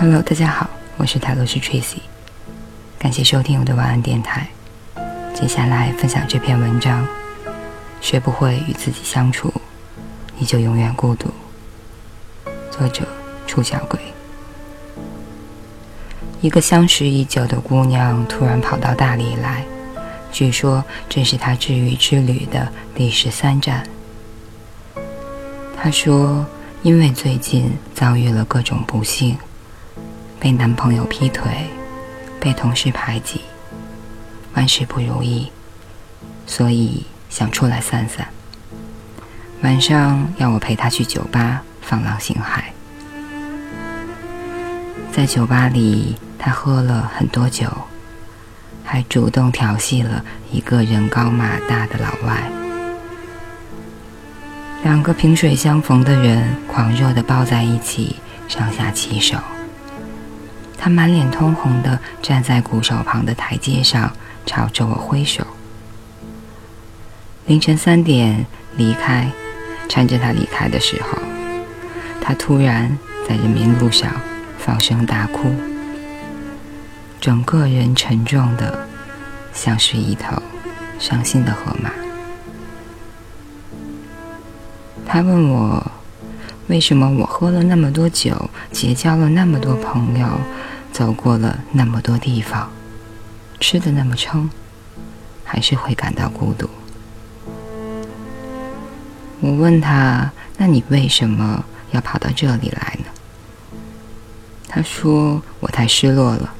Hello，大家好，我是塔罗斯 Tracy，感谢收听我的晚安电台。接下来分享这篇文章：学不会与自己相处，你就永远孤独。作者：触角鬼。一个相识已久的姑娘突然跑到大理来，据说这是她治愈之旅的第十三站。她说，因为最近遭遇了各种不幸。被男朋友劈腿，被同事排挤，万事不如意，所以想出来散散。晚上要我陪她去酒吧放浪形骸。在酒吧里，她喝了很多酒，还主动调戏了一个人高马大的老外。两个萍水相逢的人狂热的抱在一起，上下其手。他满脸通红的站在鼓手旁的台阶上，朝着我挥手。凌晨三点离开，搀着他离开的时候，他突然在人民路上放声大哭，整个人沉重的，像是一头伤心的河马。他问我，为什么我喝了那么多酒，结交了那么多朋友？走过了那么多地方，吃的那么撑，还是会感到孤独。我问他：“那你为什么要跑到这里来呢？”他说：“我太失落了，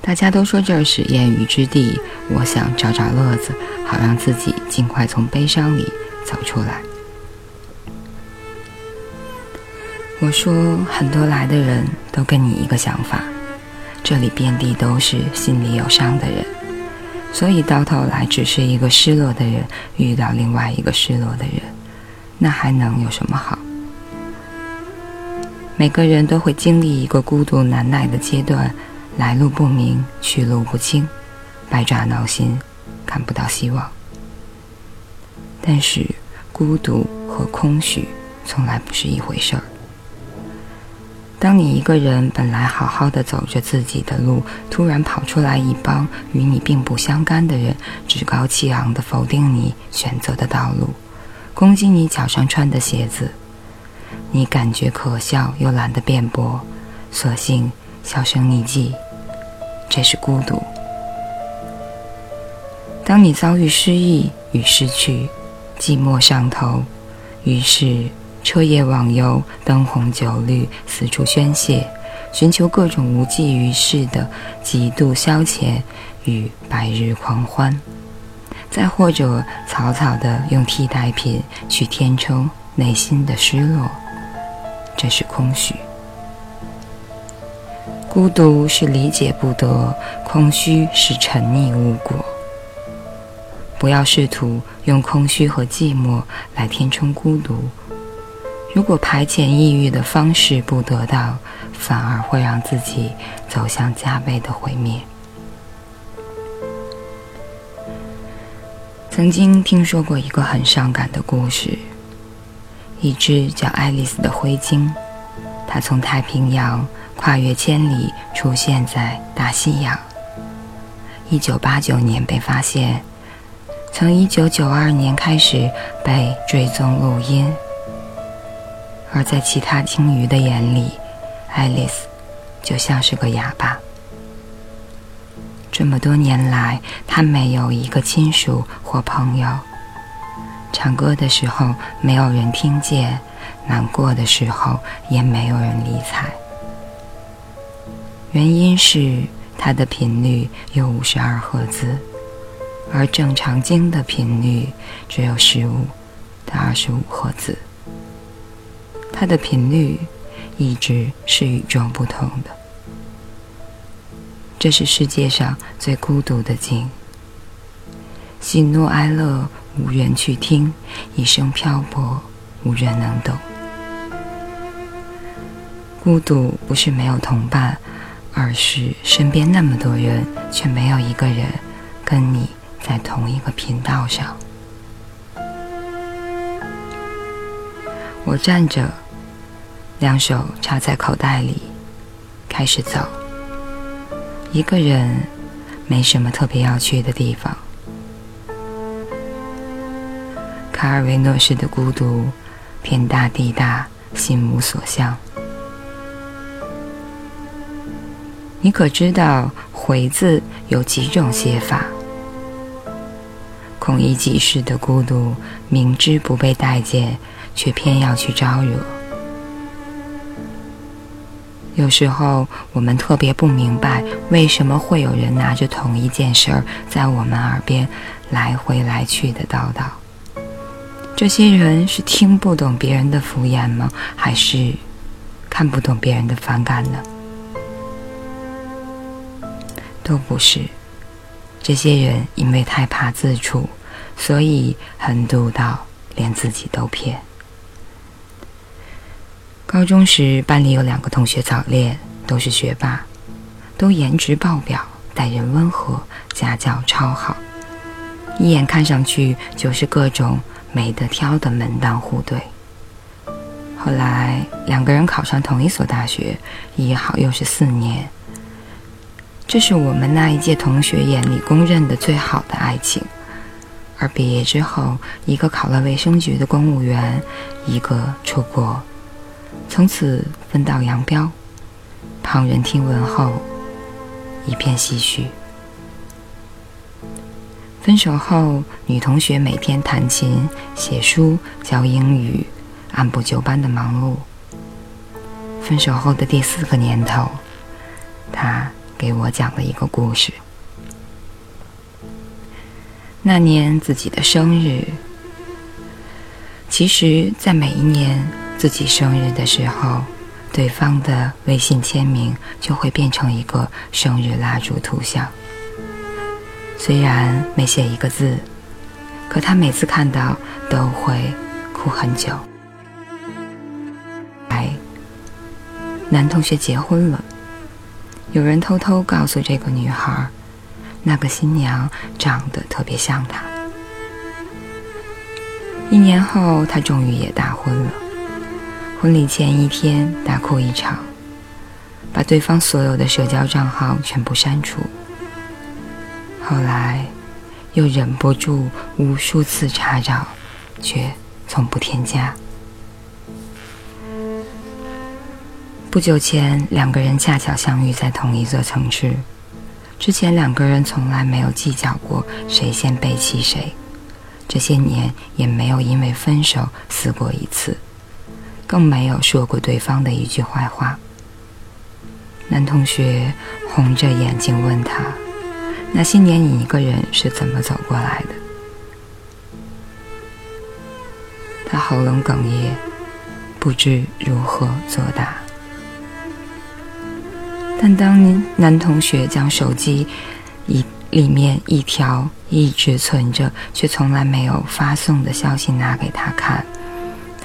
大家都说这儿是艳遇之地，我想找找乐子，好让自己尽快从悲伤里走出来。”我说：“很多来的人都跟你一个想法。”这里遍地都是心里有伤的人，所以到头来只是一个失落的人遇到另外一个失落的人，那还能有什么好？每个人都会经历一个孤独难耐的阶段，来路不明，去路不清，百爪挠心，看不到希望。但是孤独和空虚从来不是一回事儿。当你一个人本来好好的走着自己的路，突然跑出来一帮与你并不相干的人，趾高气昂地否定你选择的道路，攻击你脚上穿的鞋子，你感觉可笑又懒得辩驳，索性销声匿迹。这是孤独。当你遭遇失意与失去，寂寞上头，于是。彻夜网游，灯红酒绿，四处宣泄，寻求各种无济于事的极度消遣与白日狂欢，再或者草草的用替代品去填充内心的失落，这是空虚。孤独是理解不得，空虚是沉溺无果。不要试图用空虚和寂寞来填充孤独。如果排遣抑郁的方式不得当，反而会让自己走向加倍的毁灭。曾经听说过一个很伤感的故事：一只叫爱丽丝的灰鲸，它从太平洋跨越千里，出现在大西洋。一九八九年被发现，从一九九二年开始被追踪录音。而在其他鲸鱼的眼里，爱丽丝就像是个哑巴。这么多年来，她没有一个亲属或朋友。唱歌的时候没有人听见，难过的时候也没有人理睬。原因是它的频率有五十二赫兹，而正常鲸的频率只有十五到二十五赫兹。它的频率一直是与众不同的，这是世界上最孤独的鲸。喜怒哀乐无人去听，一生漂泊无人能懂。孤独不是没有同伴，而是身边那么多人，却没有一个人跟你在同一个频道上。我站着。两手插在口袋里，开始走。一个人，没什么特别要去的地方。卡尔维诺式的孤独，天大地大，心无所向。你可知道“回”字有几种写法？孔乙己式的孤独，明知不被待见，却偏要去招惹。有时候，我们特别不明白，为什么会有人拿着同一件事儿，在我们耳边来回来去的叨叨。这些人是听不懂别人的敷衍吗？还是看不懂别人的反感呢？都不是，这些人因为太怕自处，所以狠毒到连自己都骗。高中时，班里有两个同学早恋，都是学霸，都颜值爆表，待人温和，家教超好，一眼看上去就是各种没得挑的门当户对。后来两个人考上同一所大学，一好又是四年。这是我们那一届同学眼里公认的最好的爱情，而毕业之后，一个考了卫生局的公务员，一个出国，从此分道扬镳。旁人听闻后，一片唏嘘。分手后，女同学每天弹琴、写书、教英语，按部就班的忙碌。分手后的第四个年头，她。给我讲了一个故事。那年自己的生日，其实，在每一年自己生日的时候，对方的微信签名就会变成一个生日蜡烛图像。虽然没写一个字，可他每次看到都会哭很久。哎，男同学结婚了。有人偷偷告诉这个女孩，那个新娘长得特别像她。一年后，他终于也大婚了。婚礼前一天，大哭一场，把对方所有的社交账号全部删除。后来，又忍不住无数次查找，却从不添加。不久前，两个人恰巧相遇在同一座城市。之前两个人从来没有计较过谁先背弃谁，这些年也没有因为分手撕过一次，更没有说过对方的一句坏话。男同学红着眼睛问他：“那些年你一个人是怎么走过来的？”他喉咙哽咽，不知如何作答。但当男同学将手机一里面一条一直存着却从来没有发送的消息拿给他看，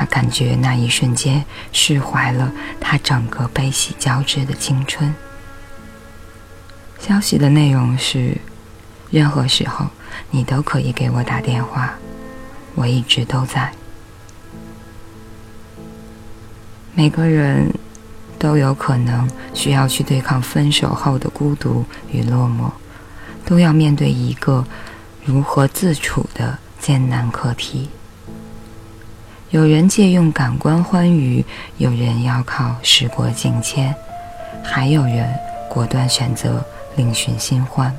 他感觉那一瞬间释怀了他整个悲喜交织的青春。消息的内容是：任何时候你都可以给我打电话，我一直都在。每个人。都有可能需要去对抗分手后的孤独与落寞，都要面对一个如何自处的艰难课题。有人借用感官欢愉，有人要靠时过境迁，还有人果断选择另寻新欢。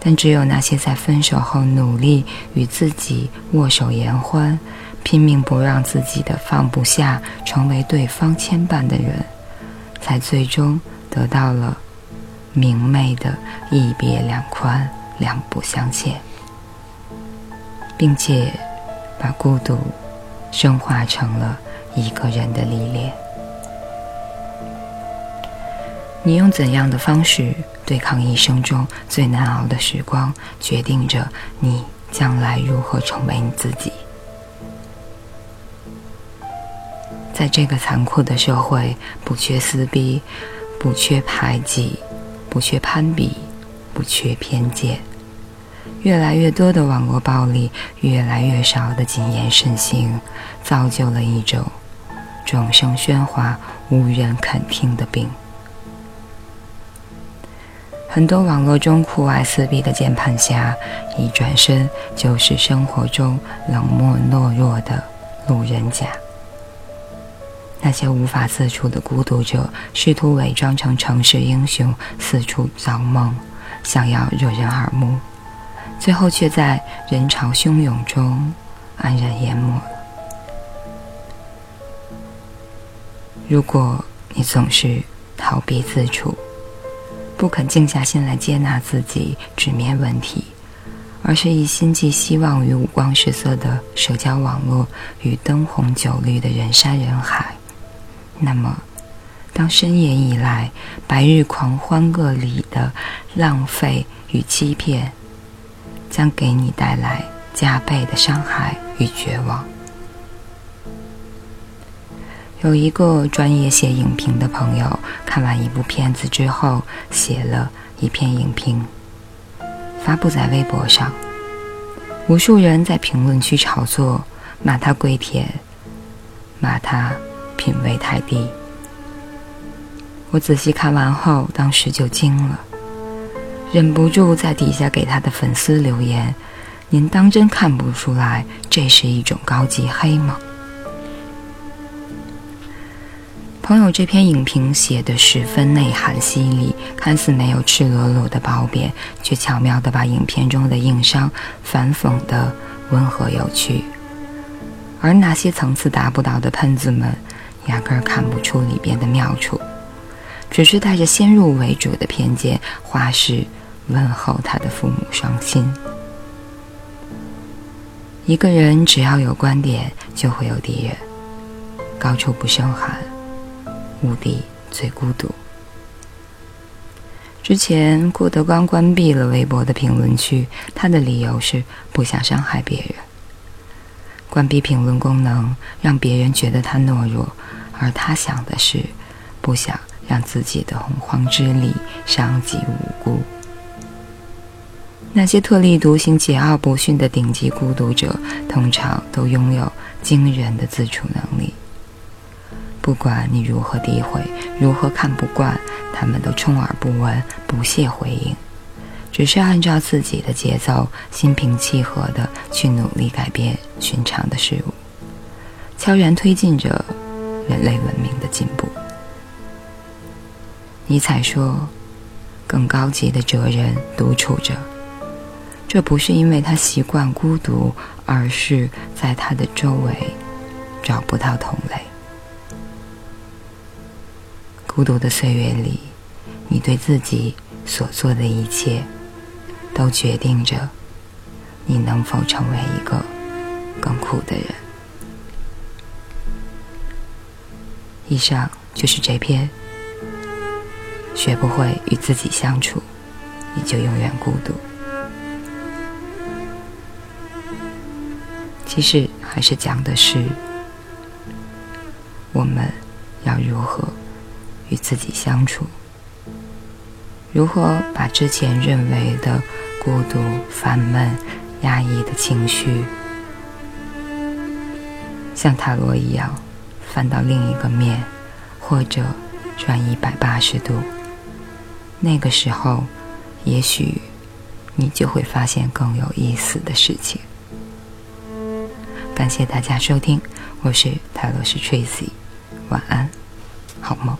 但只有那些在分手后努力与自己握手言欢。拼命不让自己的放不下成为对方牵绊的人，才最终得到了明媚的一别两宽，两不相欠，并且把孤独升华成了一个人的历练。你用怎样的方式对抗一生中最难熬的时光，决定着你将来如何成为你自己。在这个残酷的社会，不缺撕逼，不缺排挤，不缺攀比，不缺偏见。越来越多的网络暴力，越来越少的谨言慎行，造就了一种众声喧哗、无人肯听的病。很多网络中酷爱撕逼的键盘侠，一转身就是生活中冷漠懦弱的路人甲。那些无法自处的孤独者，试图伪装成城市英雄，四处造梦，想要惹人耳目，最后却在人潮汹涌中黯然淹没了。如果你总是逃避自处，不肯静下心来接纳自己，直面问题，而是一心寄希望于五光十色的社交网络与灯红酒绿的人山人海，那么，当深夜以来白日狂欢个里的浪费与欺骗，将给你带来加倍的伤害与绝望。有一个专业写影评的朋友，看完一部片子之后，写了一篇影评，发布在微博上。无数人在评论区炒作，骂他跪舔，骂他品味太低。我仔细看完后，当时就惊了，忍不住在底下给他的粉丝留言：“您当真看不出来，这是一种高级黑吗？”朋友这篇影评写得十分内涵犀利，看似没有赤裸裸的褒贬，却巧妙地把影片中的硬伤反讽得温和有趣。而那些层次达不到的喷子们，压根儿看不出里边的妙处，只是带着先入为主的偏见，花式问候他的父母双亲。一个人只要有观点，就会有敌人，高处不胜寒。目的最孤独。之前郭德纲关闭了微博的评论区，他的理由是不想伤害别人。关闭评论功能，让别人觉得他懦弱，而他想的是不想让自己的洪荒之力伤及无辜。那些特立独行、桀骜不驯的顶级孤独者，通常都拥有惊人的自处能力。不管你如何诋毁，如何看不惯，他们都充耳不闻，不屑回应，只是按照自己的节奏，心平气和地去努力改变寻常的事物，悄然推进着人类文明的进步。尼采说：“更高级的哲人独处着，这不是因为他习惯孤独，而是在他的周围找不到同类。”孤独的岁月里，你对自己所做的一切，都决定着你能否成为一个更酷的人。以上就是这篇。学不会与自己相处，你就永远孤独。其实还是讲的是，我们要如何。与自己相处，如何把之前认为的孤独、烦闷、压抑的情绪，像塔罗一样翻到另一个面，或者转一百八十度？那个时候，也许你就会发现更有意思的事情。感谢大家收听，我是泰罗斯 Tracy，晚安，好梦。